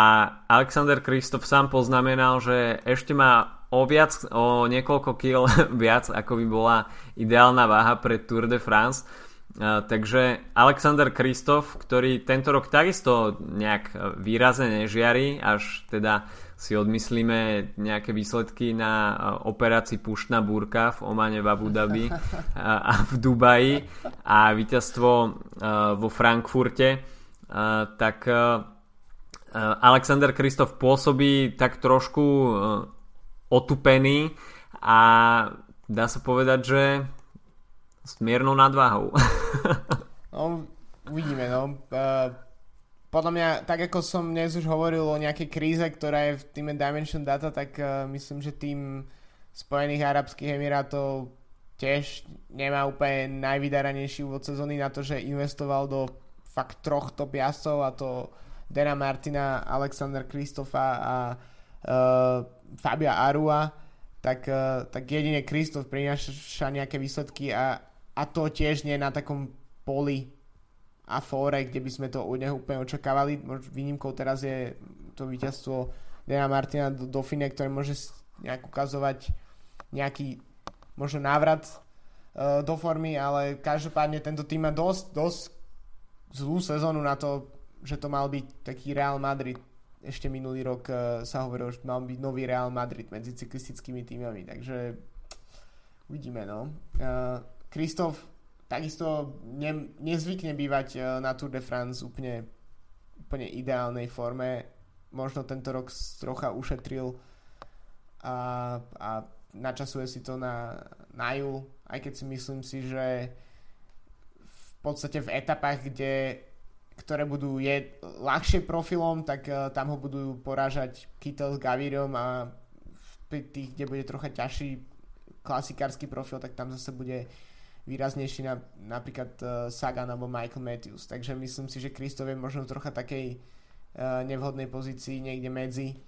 Alexander Kristof sám poznamenal, že ešte má o, viac, o niekoľko kil viac, ako by bola ideálna váha pre Tour de France. Takže Alexander Kristof, ktorý tento rok takisto nejak výrazne nežiari, až teda si odmyslíme nejaké výsledky na operácii Puštná búrka v Omane v Abu Dhabi a v Dubaji a víťazstvo vo Frankfurte, tak Alexander Kristof pôsobí tak trošku otupený a dá sa povedať, že s miernou nadváhou. no, uvidíme, no. Uh, podľa mňa, tak ako som dnes už hovoril o nejakej kríze, ktorá je v týme Dimension Data, tak uh, myslím, že tým Spojených Arabských Emirátov tiež nemá úplne najvydaranejší úvod sezóny na to, že investoval do fakt troch top jazdcov a to Dana Martina, Alexander Kristofa a uh, Fabia Arua, tak, uh, tak jedine Kristof prináša nejaké výsledky a, a to tiež nie na takom poli a fóre, kde by sme to od neho úplne očakávali. Výnimkou teraz je to víťazstvo Dana Martina do Dauphine, ktoré môže nejak ukazovať nejaký možno návrat uh, do formy, ale každopádne tento tým má dosť, dosť zlú sezónu na to, že to mal byť taký Real Madrid ešte minulý rok uh, sa hovorilo, že mal byť nový Real Madrid medzi cyklistickými týmami, takže uvidíme, no. Kristof uh, takisto ne, nezvykne bývať uh, na Tour de France úplne, úplne ideálnej forme. Možno tento rok trocha ušetril a, a načasuje si to na, na júl, aj keď si myslím si, že v podstate v etapách, kde ktoré budú je ľahšie profilom, tak uh, tam ho budú porážať Kittel s Gavirom a pri tých, kde bude trocha ťažší klasikársky profil, tak tam zase bude výraznejší na, napríklad uh, Sagan alebo Michael Matthews. Takže myslím si, že Kristof je možno trocha takej uh, nevhodnej pozícii niekde medzi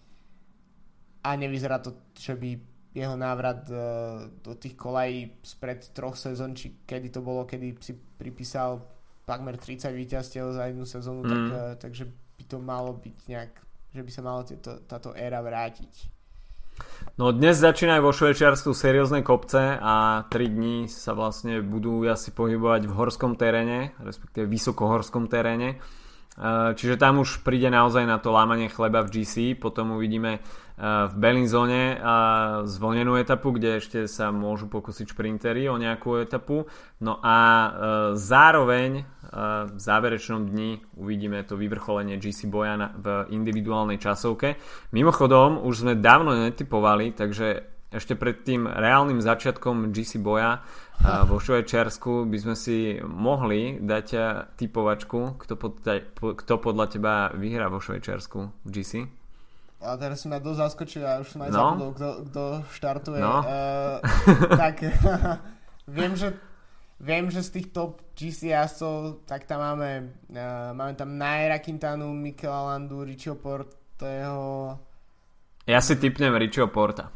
a nevyzerá to, že by jeho návrat uh, do tých kolají spred troch sezón, či kedy to bolo, kedy si pripísal takmer 30 víťazstiev za jednu sezónu, mm. tak, uh, takže by to malo byť nejak, že by sa malo tieto, táto éra vrátiť. No dnes začínajú vo Švajčiarsku seriózne kopce a 3 dní sa vlastne budú asi pohybovať v horskom teréne, respektíve vysokohorskom teréne. E, čiže tam už príde naozaj na to lámanie chleba v GC, potom uvidíme v Belinzone zvolnenú etapu, kde ešte sa môžu pokúsiť šprintery o nejakú etapu. No a zároveň v záverečnom dni uvidíme to vyvrcholenie GC boja v individuálnej časovke. Mimochodom, už sme dávno netypovali, takže ešte pred tým reálnym začiatkom GC boja e, vo Švajčiarsku by sme si mohli dať typovačku, kto, pod, kto podľa teba vyhrá vo Švajčiarsku v GC. A teraz som ma dosť zaskočil a už som aj no. zabudol, kto, kto štartuje. No. Uh, tak viem, že viem, že z tých top GC jazdcov, tak tam máme uh, máme tam Naira Quintanu, Michaela Landu, Richie Porteho. Ja si typnem Richie Porta.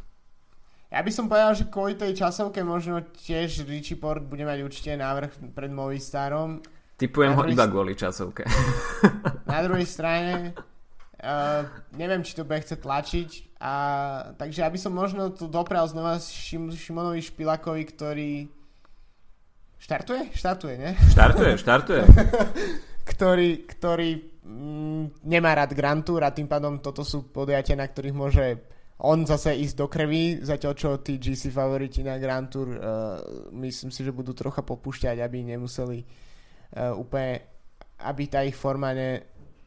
Ja by som povedal, že kvôli tej časovke možno tiež Richie Port bude mať určite návrh pred Movistarom. Typujem ho iba kvôli časovke. Na druhej strane Uh, neviem, či to bude chce tlačiť. A, takže aby som možno tu dopral znova Šim, Šimonovi Špilakovi, ktorý štartuje? Štartuje, ne? Štartuje, štartuje. ktorý, ktorý mm, nemá rád Grand Tour a tým pádom toto sú podujatia, na ktorých môže on zase ísť do krvi, zatiaľ čo tí GC favoriti na Grand Tour uh, myslím si, že budú trocha popúšťať, aby nemuseli uh, úplne aby tá ich forma ne,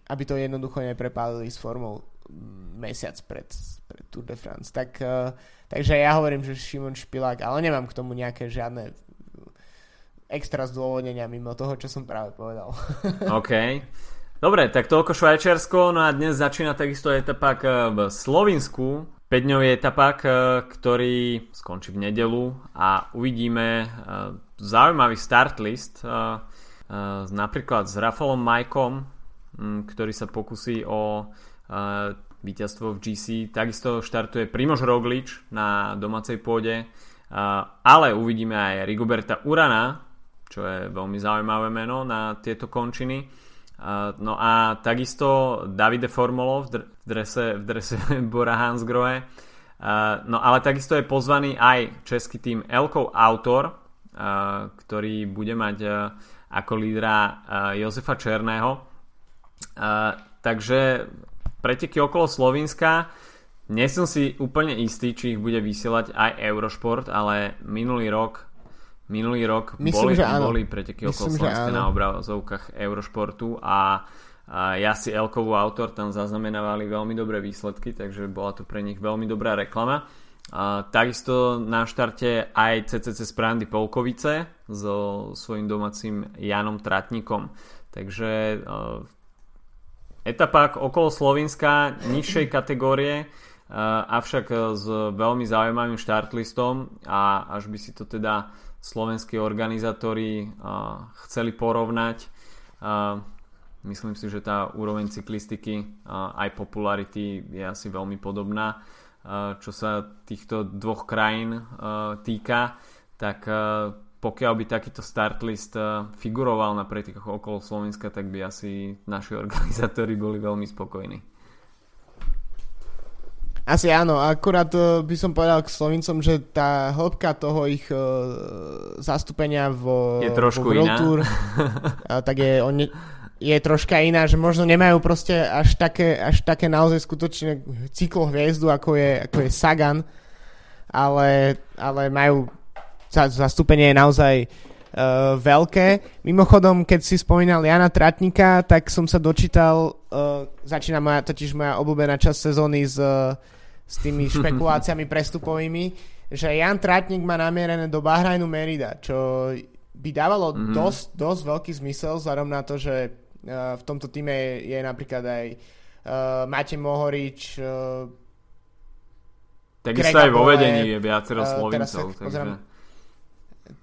aby to jednoducho neprepálili s formou mesiac pred, pred Tour de France. Tak, uh, takže ja hovorím, že Šimon Špilák, ale nemám k tomu nejaké žiadne extra zdôvodnenia mimo toho, čo som práve povedal. OK. Dobre, tak toľko Švajčiarsko, no a dnes začína takisto etapa v Slovinsku, 5-dňový etapak, eh, ktorý skončí v nedelu a uvidíme eh, zaujímavý start list, napríklad s Rafalom Majkom, ktorý sa pokusí o víťazstvo v GC. Takisto štartuje Primož Roglič na domácej pôde, ale uvidíme aj Rigoberta Urana, čo je veľmi zaujímavé meno na tieto končiny. No a takisto Davide Formolo v drese, v drese Bora Hansgrohe. No ale takisto je pozvaný aj český tým Elkov Autor, ktorý bude mať ako lídra Jozefa Černého takže preteky okolo Slovenska nie som si úplne istý, či ich bude vysielať aj Eurošport, ale minulý rok minulý rok Myslím, boli, boli preteky okolo Myslím, Slovenska na obrazovkách Eurošportu a, a ja si Elkovú autor tam zaznamenávali veľmi dobré výsledky, takže bola to pre nich veľmi dobrá reklama. A takisto na štarte aj CCC Sprandy Polkovice so svojím domácim Janom Tratníkom. Takže Etapa okolo Slovenska nižšej kategórie, avšak s veľmi zaujímavým štartlistom a až by si to teda slovenskí organizátori chceli porovnať, myslím si, že tá úroveň cyklistiky aj popularity je asi veľmi podobná. Čo sa týchto dvoch krajín týka, tak pokiaľ by takýto start list figuroval na pretekoch okolo Slovenska, tak by asi naši organizátori boli veľmi spokojní. Asi áno, akurát uh, by som povedal k Slovincom, že tá hĺbka toho ich uh, zastúpenia vo, je trošku vo World iná. Tour, uh, tak je, on, je troška iná, že možno nemajú proste až také, až také naozaj skutočne cyklohviezdu, ako je, ako je Sagan, ale, ale majú zastúpenie je naozaj uh, veľké. Mimochodom, keď si spomínal Jana Tratníka, tak som sa dočítal, uh, začína moja, totiž moja obľúbená časť sezóny s, uh, s tými špekuláciami prestupovými, že Jan Tratník má namierené do Bahrajnu Merida, čo by dávalo mm-hmm. dosť, dosť veľký zmysel vzhľadom na to, že uh, v tomto týme je, je napríklad aj uh, Matej Mohorič, uh, Takisto aj vo vedení je viacero uh, Slovincov. Takže... Pozrám,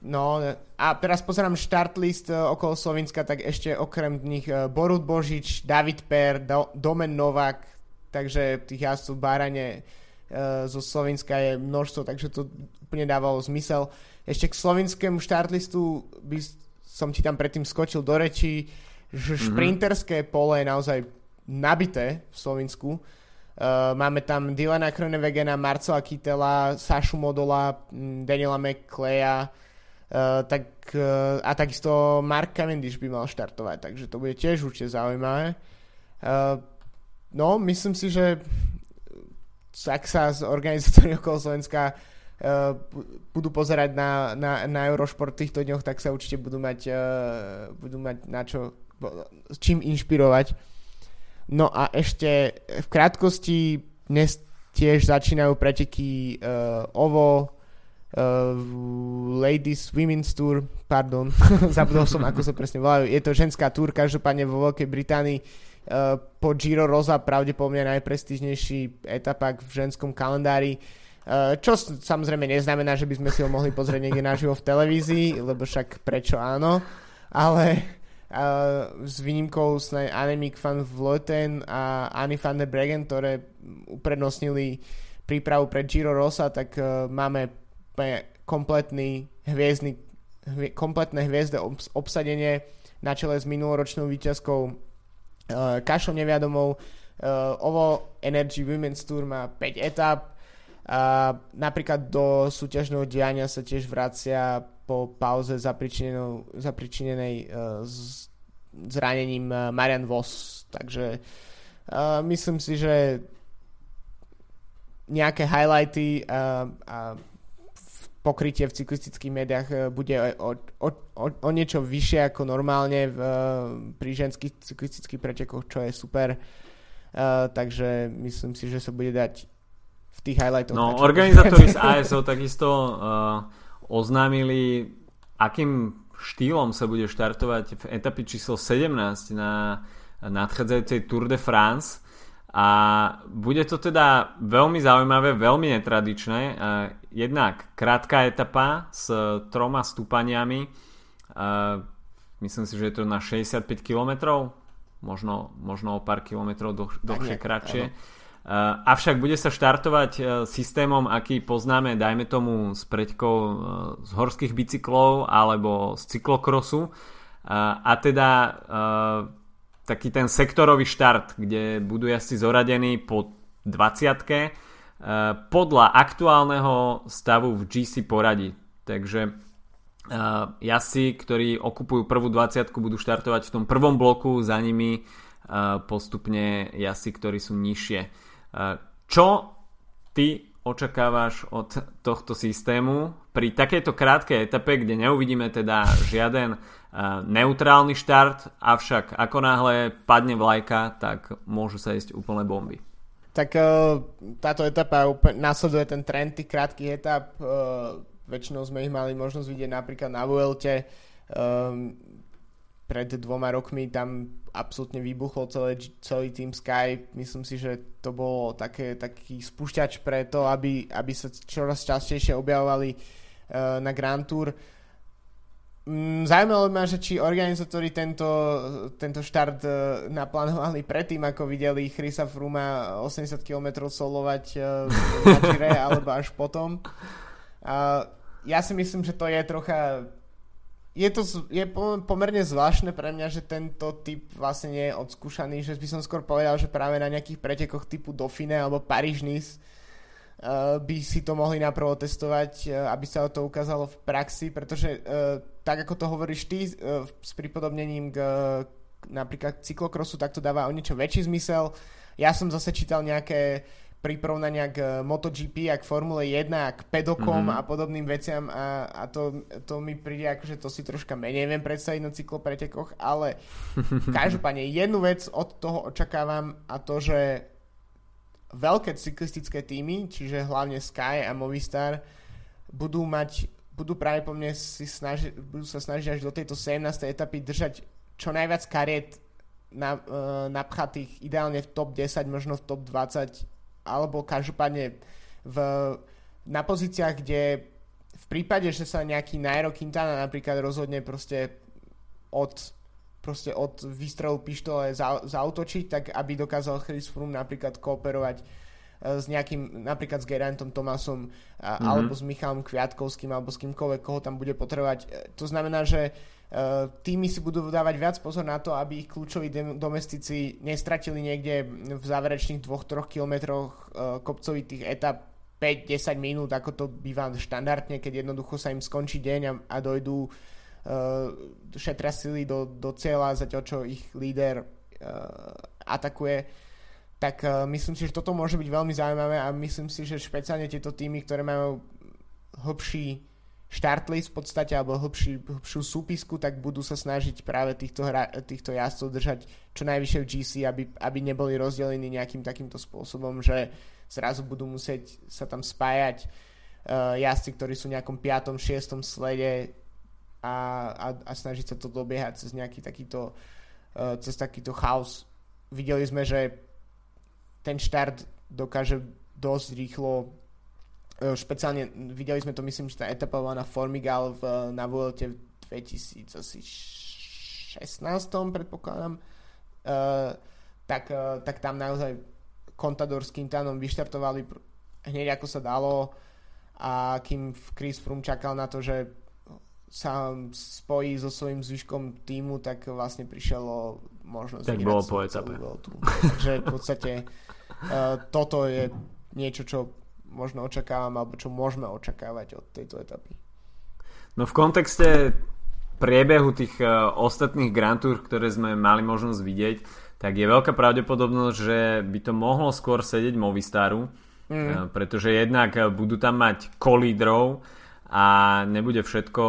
No a teraz pozerám štartlist uh, e, okolo Slovenska, tak ešte okrem nich uh, Borut Božič, David Per, Do- Domen Novak, takže tých jazdcov Bárane uh, zo Slovenska je množstvo, takže to úplne dávalo zmysel. Ešte k slovenskému štartlistu by som ti tam predtým skočil do reči, že mm-hmm. šprinterské pole je naozaj nabité v Slovensku. Uh, máme tam Dylana Kronevegena, Marcela Kytela, Sašu Modola, Daniela McClaya, uh, tak, uh, a takisto Mark Cavendish by mal štartovať, takže to bude tiež určite zaujímavé. Uh, no, myslím si, že ak sa z organizátory okolo Slovenska uh, budú pozerať na, na, na Eurošport v týchto dňoch, tak sa určite budú mať, uh, budú mať na čo, čím inšpirovať. No a ešte v krátkosti dnes tiež začínajú preteky uh, OVO, uh, Ladies Women's Tour, pardon, zabudol som, ako sa presne volajú. Je to ženská túr, každopádne vo Veľkej Británii uh, po Giro Rosa pravdepodobne najprestížnejší etapak v ženskom kalendári. Uh, čo samozrejme neznamená, že by sme si ho mohli pozrieť niekde naživo v televízii, lebo však prečo áno, ale s výnimkou snad Annemiek van Vleuten a Annie van der Bregen, ktoré uprednostnili prípravu pre Giro Rosa, tak uh, máme kompletný hviezdny, hvie, kompletné hviezde obs, obsadenie na čele s minuloročnou výťazkou uh, Kašou Neviadomou. Uh, Ovo Energy Women's Tour má 5 etap a napríklad do súťažného diania sa tiež vracia po pauze zapričinenej uh, s zranením uh, Marian Voss. Takže uh, myslím si, že nejaké highlighty uh, a pokrytie v cyklistických médiách bude o, o, o, o niečo vyššie ako normálne v, pri ženských cyklistických pretekoch, čo je super. Uh, takže myslím si, že sa bude dať v tých highlightoch. No, organizátori z ASO takisto uh, oznámili, akým štýlom sa bude štartovať v etapi číslo 17 na nadchádzajúcej Tour de France a bude to teda veľmi zaujímavé, veľmi netradičné. Jednak krátka etapa s troma stúpaniami, myslím si, že je to na 65 km, možno, možno o pár kilometrov dlhšie, kratšie. Avšak bude sa štartovať eh, systémom, aký poznáme, dajme tomu s preďkou eh, z horských bicyklov alebo z cyklokrosu. A teda taký ten sektorový štart, kde budú jazdci zoradení po 20 podľa aktuálneho stavu v GC poradí. Takže jazdci, ktorí okupujú prvú 20 budú štartovať v tom prvom bloku, za nimi postupne jazdci, ktorí sú nižšie. Čo ty očakávaš od tohto systému pri takejto krátkej etape, kde neuvidíme teda žiaden neutrálny štart, avšak ako náhle padne vlajka, tak môžu sa ísť úplne bomby. Tak e, táto etapa následuje ten trend tých krátkých etap. E, väčšinou sme ich mali možnosť vidieť napríklad na Vuelte. E, pred dvoma rokmi tam absolútne vybuchol celý, celý Team Sky. Myslím si, že to bolo také, taký spúšťač pre to, aby, aby sa čoraz častejšie objavovali na Grand Tour. Mm, zaujímalo ma, že či organizátori tento, tento štart uh, naplánovali predtým, ako videli Chrisa Fruma 80 km solovať uh, na Gire, alebo až potom. Ja si myslím, že to je trocha je to je pomerne zvláštne pre mňa, že tento typ vlastne nie je odskúšaný, že by som skôr povedal, že práve na nejakých pretekoch typu Dauphine alebo Paríž Nice uh, by si to mohli naprvo testovať, uh, aby sa to ukázalo v praxi, pretože uh, tak ako to hovoríš ty s pripodobnením k napríklad cyklokrosu, tak to dáva o niečo väčší zmysel. Ja som zase čítal nejaké pri porovnania k eh, MotoGP a k Formule 1 a k pedokom mm-hmm. a podobným veciam a, a to, to mi príde ako, že to si troška menej viem predstaviť na cyklopretekoch, ale každopádne jednu vec od toho očakávam a to, že veľké cyklistické týmy, čiže hlavne Sky a Movistar budú mať budú práve po mne si snaži, budú sa snažiť až do tejto 17. etapy držať čo najviac kariet na, uh, napchatých ideálne v top 10, možno v top 20 alebo každopádne v, na pozíciách, kde v prípade, že sa nejaký Nairo Quintana napríklad rozhodne proste od, proste od výstrelu pištole za, zautočiť, tak aby dokázal Chris Froome napríklad kooperovať s nejakým, napríklad s Gerantom Tomasom mm-hmm. alebo s Michalom Kviatkovským alebo s kýmkoľvek, koho tam bude potrebovať. To znamená, že týmy si budú dávať viac pozor na to, aby ich kľúčoví domestici nestratili niekde v záverečných 2-3 kilometroch kopcovitých etap 5-10 minút, ako to býva štandardne, keď jednoducho sa im skončí deň a, a dojdú uh, šetria sily do, do cieľa, zatiaľ čo ich líder uh, atakuje tak uh, myslím si, že toto môže byť veľmi zaujímavé a myslím si, že špeciálne tieto týmy, ktoré majú hlbší štartlist v podstate alebo hlbší, hlbšiu súpisku, tak budú sa snažiť práve týchto, hra, týchto jazdcov držať čo najvyššie v GC, aby, aby neboli rozdelení nejakým takýmto spôsobom, že zrazu budú musieť sa tam spájať uh, jazdci, ktorí sú v nejakom 5. 6. slede a, a, a snažiť sa to dobiehať cez nejaký takýto uh, cez takýto chaos. Videli sme, že ten štart dokáže dosť rýchlo E, špeciálne videli sme to, myslím, že tá etapa na Formigal v, na Vuelte v 2016, predpokladám, uh, tak, uh, tak tam naozaj Contador s Quintanom vyštartovali hneď ako sa dalo a kým Chris Froome čakal na to, že sa spojí so svojím zvyškom týmu, tak vlastne prišiel o možnosť tak bolo po etape. Takže v podstate uh, toto je niečo, čo možno očakávam, alebo čo môžeme očakávať od tejto etapy. No v kontexte priebehu tých uh, ostatných Grand Tour, ktoré sme mali možnosť vidieť, tak je veľká pravdepodobnosť, že by to mohlo skôr sedieť Movistaru, mm. uh, pretože jednak budú tam mať kolídrov a nebude všetko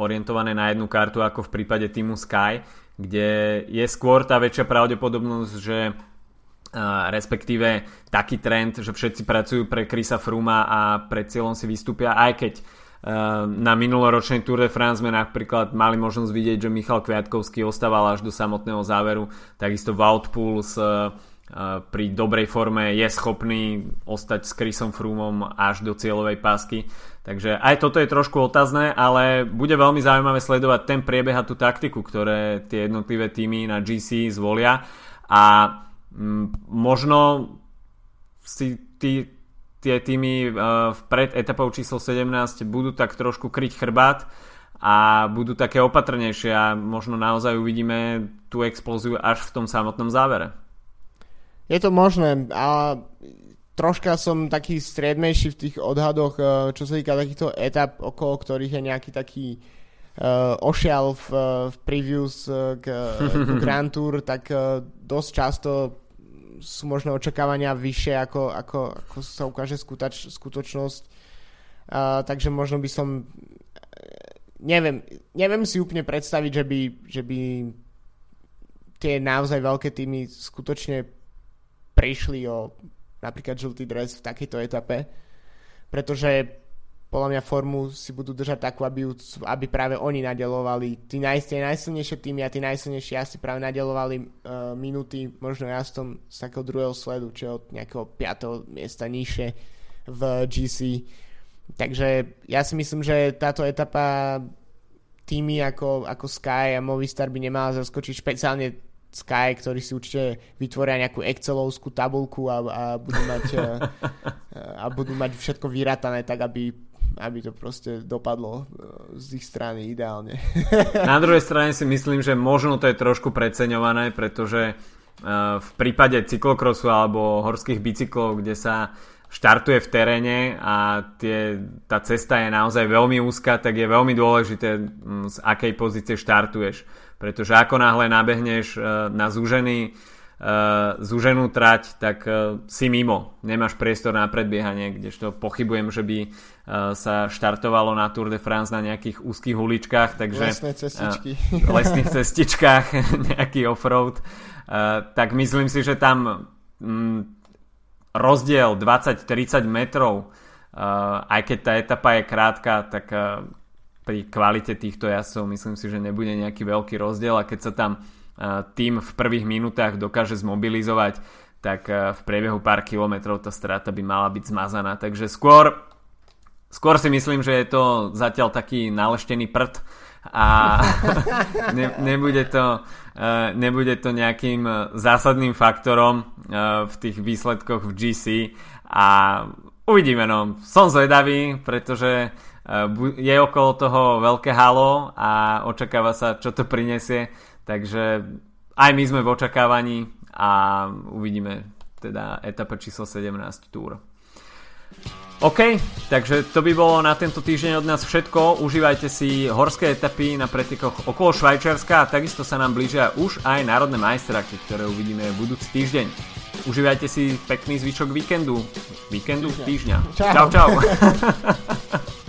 orientované na jednu kartu ako v prípade týmu Sky, kde je skôr tá väčšia pravdepodobnosť, že respektíve taký trend, že všetci pracujú pre Krisa Fruma a pred cieľom si vystúpia, aj keď na minuloročnej Tour de France sme napríklad mali možnosť vidieť, že Michal Kviatkovský ostával až do samotného záveru, takisto Wout Pouls pri dobrej forme je schopný ostať s Chrisom Froomom až do cieľovej pásky. Takže aj toto je trošku otázne, ale bude veľmi zaujímavé sledovať ten priebeh a tú taktiku, ktoré tie jednotlivé týmy na GC zvolia. A Mm, možno si tí, tie týmy uh, pred etapou číslo 17 budú tak trošku kryť chrbát a budú také opatrnejšie a možno naozaj uvidíme tú explóziu až v tom samotnom závere. Je to možné a troška som taký striedmejší v tých odhadoch, uh, čo sa týka takýchto etap, okolo ktorých je nejaký taký uh, ošial v, v previews k, k Grand Tour, tak uh, dosť často sú možno očakávania vyššie ako, ako, ako sa ukáže skutač, skutočnosť. Uh, takže možno by som neviem, neviem si úplne predstaviť, že by, že by tie naozaj veľké týmy skutočne prišli o napríklad žltý dres v takejto etape, pretože podľa mňa formu si budú držať takú, aby, aby práve oni nadelovali tí, naj, tie najsilnejšie týmy a tí najsilnejšie asi práve nadelovali uh, minúty možno jazdom z takého druhého sledu, čo od nejakého 5. miesta nižšie v GC. Takže ja si myslím, že táto etapa týmy ako, ako Sky a Movistar by nemala zaskočiť špeciálne Sky, ktorí si určite vytvoria nejakú Excelovskú tabulku a, a, budú mať, a, eh, a budú mať všetko vyratané tak, aby aby to proste dopadlo e, z ich strany ideálne. Na druhej strane si myslím, že možno to je trošku preceňované, pretože e, v prípade cyklokrosu alebo horských bicyklov, kde sa štartuje v teréne a tie, tá cesta je naozaj veľmi úzka, tak je veľmi dôležité, z akej pozície štartuješ. Pretože ako náhle nabehneš e, na zúžený uh, zúženú trať, tak uh, si mimo. Nemáš priestor na predbiehanie, kdežto pochybujem, že by sa štartovalo na Tour de France na nejakých úzkých uličkách. Takže, Lesné cestičky. Lesných cestičkách, nejaký offroad. Tak myslím si, že tam um, rozdiel 20-30 metrov, aj keď tá etapa je krátka, tak pri kvalite týchto jazdcov myslím si, že nebude nejaký veľký rozdiel a keď sa tam tým v prvých minútach dokáže zmobilizovať, tak v priebehu pár kilometrov tá strata by mala byť zmazaná. Takže skôr, skôr si myslím, že je to zatiaľ taký naleštený prd a ne, nebude, to, uh, nebude to nejakým zásadným faktorom v tých výsledkoch v GC a uvidíme no. Som zvedavý, pretože je okolo toho veľké halo a očakáva sa, čo to prinesie, takže aj my sme v očakávaní a uvidíme teda etapa číslo 17 Tour. OK, takže to by bolo na tento týždeň od nás všetko. Užívajte si horské etapy na pretekoch okolo Švajčiarska a takisto sa nám blížia už aj národné majstraky, ktoré uvidíme budúci týždeň. Užívajte si pekný zvyšok víkendu. Víkendu? Týždňa. Čau, čau. čau.